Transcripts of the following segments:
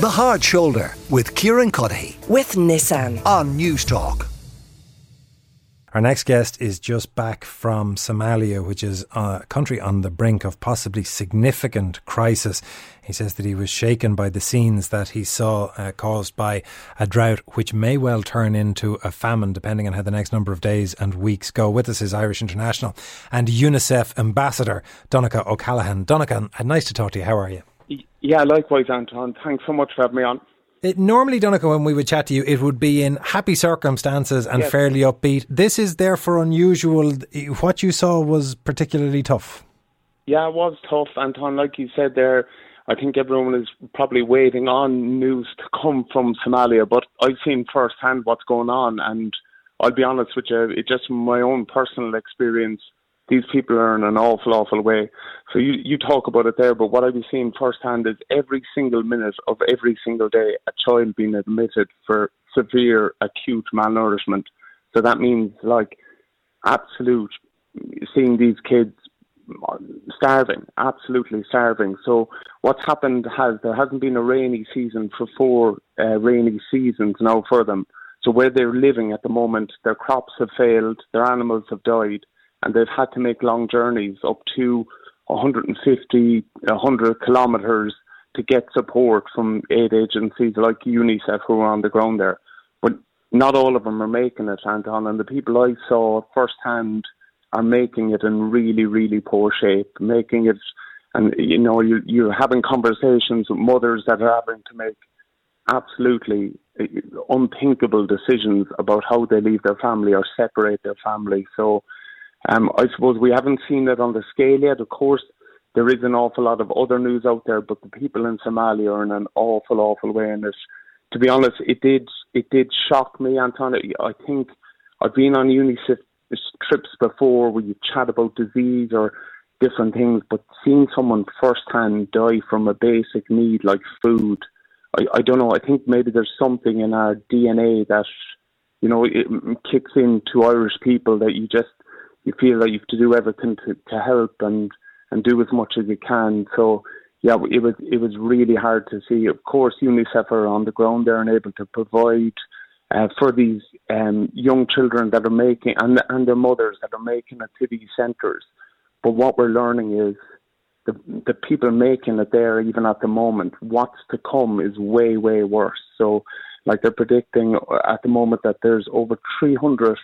The Hard Shoulder with Kieran Cuddihy with Nissan. on Newstalk. Our next guest is just back from Somalia, which is a country on the brink of possibly significant crisis. He says that he was shaken by the scenes that he saw uh, caused by a drought, which may well turn into a famine, depending on how the next number of days and weeks go. With us is Irish International and UNICEF Ambassador Donncha O'Callaghan. Donncha, nice to talk to you. How are you? Yeah, likewise, Anton. Thanks so much for having me on. It, normally, Donncha, when we would chat to you, it would be in happy circumstances and Yes. fairly upbeat. This is therefore unusual. What you saw was particularly tough. Yeah, it was tough, Anton. Like you said there, I think everyone is probably waiting on news to come from Somalia, but I've seen firsthand what's going on, and I'll be honest with you, it just from my own personal experience. These people are in an awful, awful way. So you you talk about it there, but what I've been seeing firsthand is every single minute of every single day, a child being admitted for severe acute malnourishment. So that means like absolute seeing these kids starving, absolutely starving. So what's happened has there hasn't been a rainy season for four uh, rainy seasons now for them. So where they're living at the moment, their crops have failed, their animals have died, and they've had to make long journeys up to 150, 100 kilometres to get support from aid agencies like UNICEF who are on the ground there. But not all of them are making it, Anton, and the people I saw firsthand are making it in really, really poor shape, making it, and you know, you, you're having conversations with mothers that are having to make absolutely uh, unthinkable decisions about how they leave their family or separate their family. So, um, I suppose we haven't seen it on the scale yet. Of course, there is an awful lot of other news out there, but the people in Somalia are in an awful, awful way And. To be honest, it did it did shock me, Anton. I think I've been on UNICEF trips before where you chat about disease or different things, but seeing someone firsthand die from a basic need like food, I, I don't know. I think maybe there's something in our DNA that you know it kicks into Irish people that you just you feel that you have to do everything to, to help and and do as much as you can. So yeah, it was it was really hard to see. Of course, UNICEF are on the ground there and able to provide uh, for these um, young children that are making and and their mothers that are making it to these centres. But what we're learning is the the people making it there, even at the moment, what's to come is way way worse. So, like they're predicting at the moment that there's over three hundred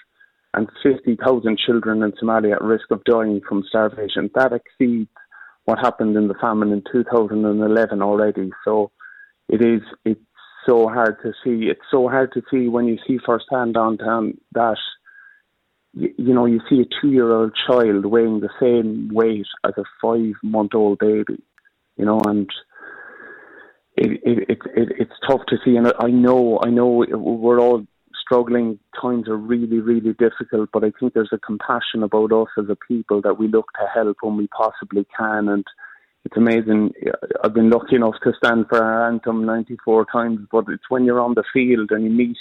and fifty thousand children in Somalia at risk of dying from starvation. That exceeds what happened in the famine in 2011 already. So it is it's so hard to see. It's so hard to see when you see firsthand downtown that you, you know you see a two-year-old child weighing the same weight as a five-month-old baby. You know, and it, it, it, it it's tough to see. And I know I know we're all struggling times are really, really difficult, but I think there's a compassion about us as a people that we look to help when we possibly can. And it's amazing. I've been lucky enough to stand for our anthem 94 times, but it's when you're on the field and you meet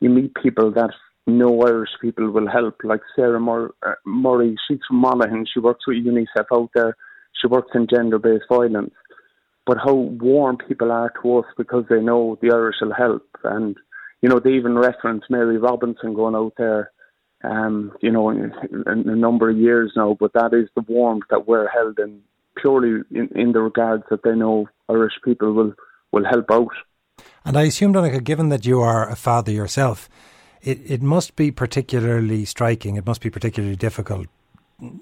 you meet people that no Irish people will help, like Sarah Mur- Murray. She's from Monaghan. She works with UNICEF out there. She works in gender-based violence. But how warm people are to us because they know the Irish will help and you know, they even reference Mary Robinson going out there, um, you know, in, in a number of years now. But that is the warmth that we're held in purely in, in the regards that they know Irish people will, will help out. And I assume, Donncha, given that you are a father yourself, it, it must be particularly striking, it must be particularly difficult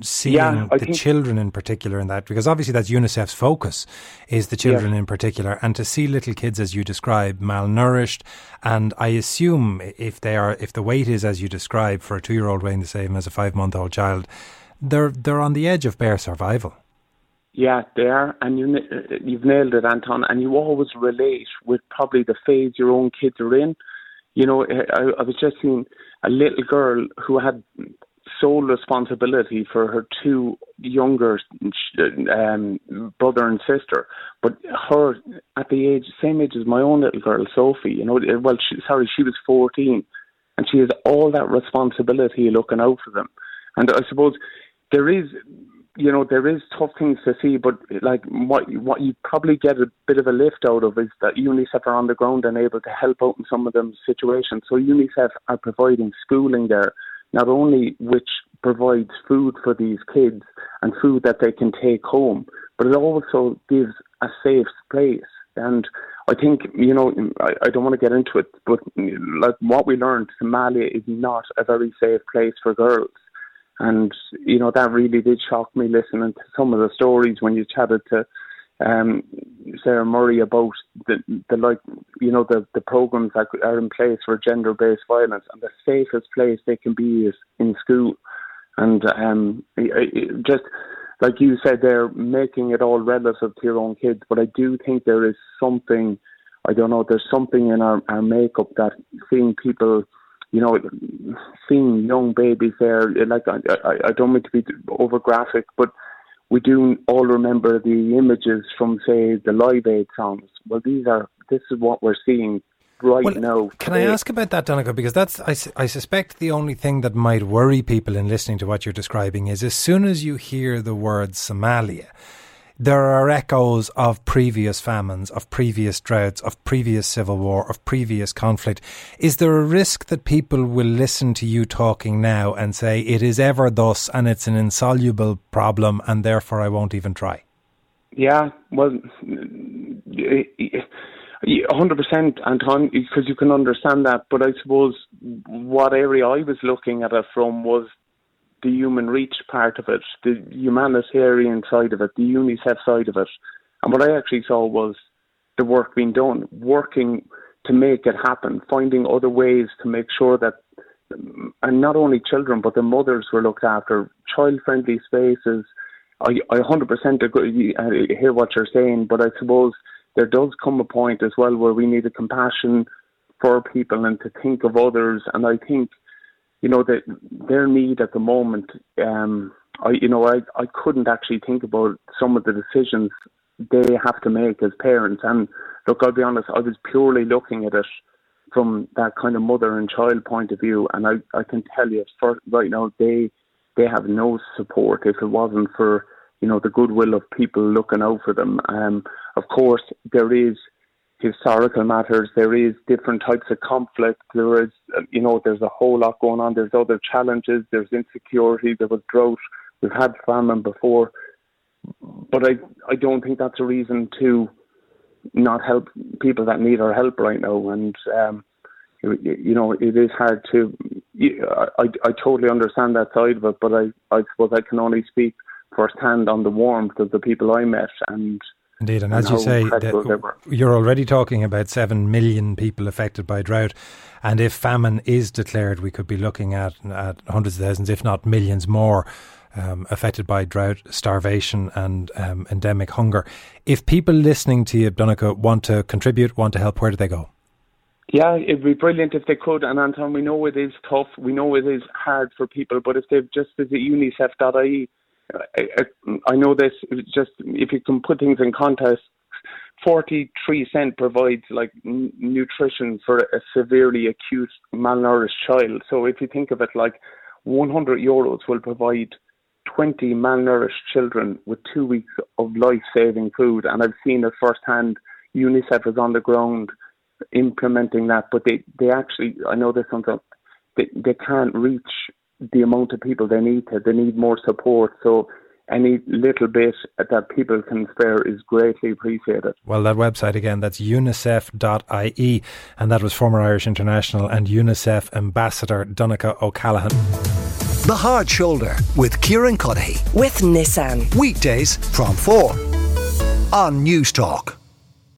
seeing Yeah, the think- children in particular in that because obviously that's UNICEF's focus is the children in particular and to see little kids as you describe malnourished and I assume if they are if the weight is as you describe for a 2 year old weighing the same as a 5 month old child they're they're on the edge of bare survival Yeah, they are, and you, you've nailed it, Anton. And you always relate with probably the phase your own kids are in. You know, I, I was just seeing a little girl who had sole responsibility for her two younger um, brother and sister, but her at the age same age as my own little girl, Sophie. You know, well, she, sorry, she was fourteen, and she has all that responsibility looking out for them. And I suppose there is you know, there is tough things to see, but like what what you probably get a bit of a lift out of is that UNICEF are on the ground and able to help out in some of them situations. So UNICEF are providing schooling there, not only which provides food for these kids and food that they can take home, but it also gives a safe place. And I think, you know, I, I don't want to get into it, but like what we learned, Somalia is not a very safe place for girls. And, you know, that really did shock me listening to some of the stories when you chatted to um, Sarah Murray about the, the like, you know, the, the programs that are in place for gender based violence. And the safest place they can be is in school. And um, just, like you said, they're making it all relative to your own kids. But I do think there is something, I don't know, there's something in our, our makeup that seeing people you know, seeing young babies there, like I, I, I don't mean to be over graphic, but we do all remember the images from, say, the Live Aid songs. Well, these are this is what we're seeing right well, now. Can I ask about that, Donncha? Because that's I, I suspect the only thing that might worry people in listening to what you're describing is as soon as you hear the word Somalia there are echoes of previous famines, of previous droughts, of previous civil war, of previous conflict. Is there a risk that people will listen to you talking now and say it is ever thus and it's an insoluble problem and therefore I won't even try? Yeah, well, 100% Anton, because you can understand that. But I suppose what area I was looking at it from was the human reach part of it, the humanitarian side of it, the UNICEF side of it. And what I actually saw was the work being done, working to make it happen, finding other ways to make sure that, and not only children, but the mothers were looked after, child friendly spaces. I, I 100% agree, I hear what you're saying, but I suppose there does come a point as well where we need a compassion for people and to think of others. And I think you know, that their need at the moment, um, I, you know, I, I couldn't actually think about some of the decisions they have to make as parents. And look, I'll be honest, I was purely looking at it from that kind of mother and child point of view. And I, I can tell you, for, right now, they, they have no support if it wasn't for, you know, the goodwill of people looking out for them. Um, of course, there is historical matters. There is different types of conflict. There is, you know, there's a whole lot going on. There's other challenges. There's insecurity. There was drought. We've had famine before, but I I don't think that's a reason to not help people that need our help right now. And um, you, you know, it is hard to. I I totally understand that side of it, but I I suppose I can only speak firsthand on the warmth of the people I met and Indeed, and, and as you say, you're already talking about 7 million people affected by drought. And if famine is declared, we could be looking at, at hundreds of thousands, if not millions more, um, affected by drought, starvation, and um, endemic hunger. If people listening to you, Donncha, want to contribute, want to help, where do they go? Yeah, it'd be brilliant if they could. And Anton, we know it is tough. We know it is hard for people, but if they just visit unicef.ie, I, know this just if you can put things in context. 43 cent provides like n- nutrition for a severely acute malnourished child. So if you think of it like 100 euros will provide 20 malnourished children with two weeks of life saving food. And I've seen it firsthand. UNICEF is on the ground implementing that, but they, they actually, I know this something, they, they can't reach the amount of people they need to. They need more support. So any little bit that people can spare is greatly appreciated. Well, that website again, that's unicef.ie, and that was former Irish International and UNICEF Ambassador Donncha O'Callaghan. The Hard Shoulder with Kieran Cuddihy. With Nissan. Weekdays from 4 on Newstalk.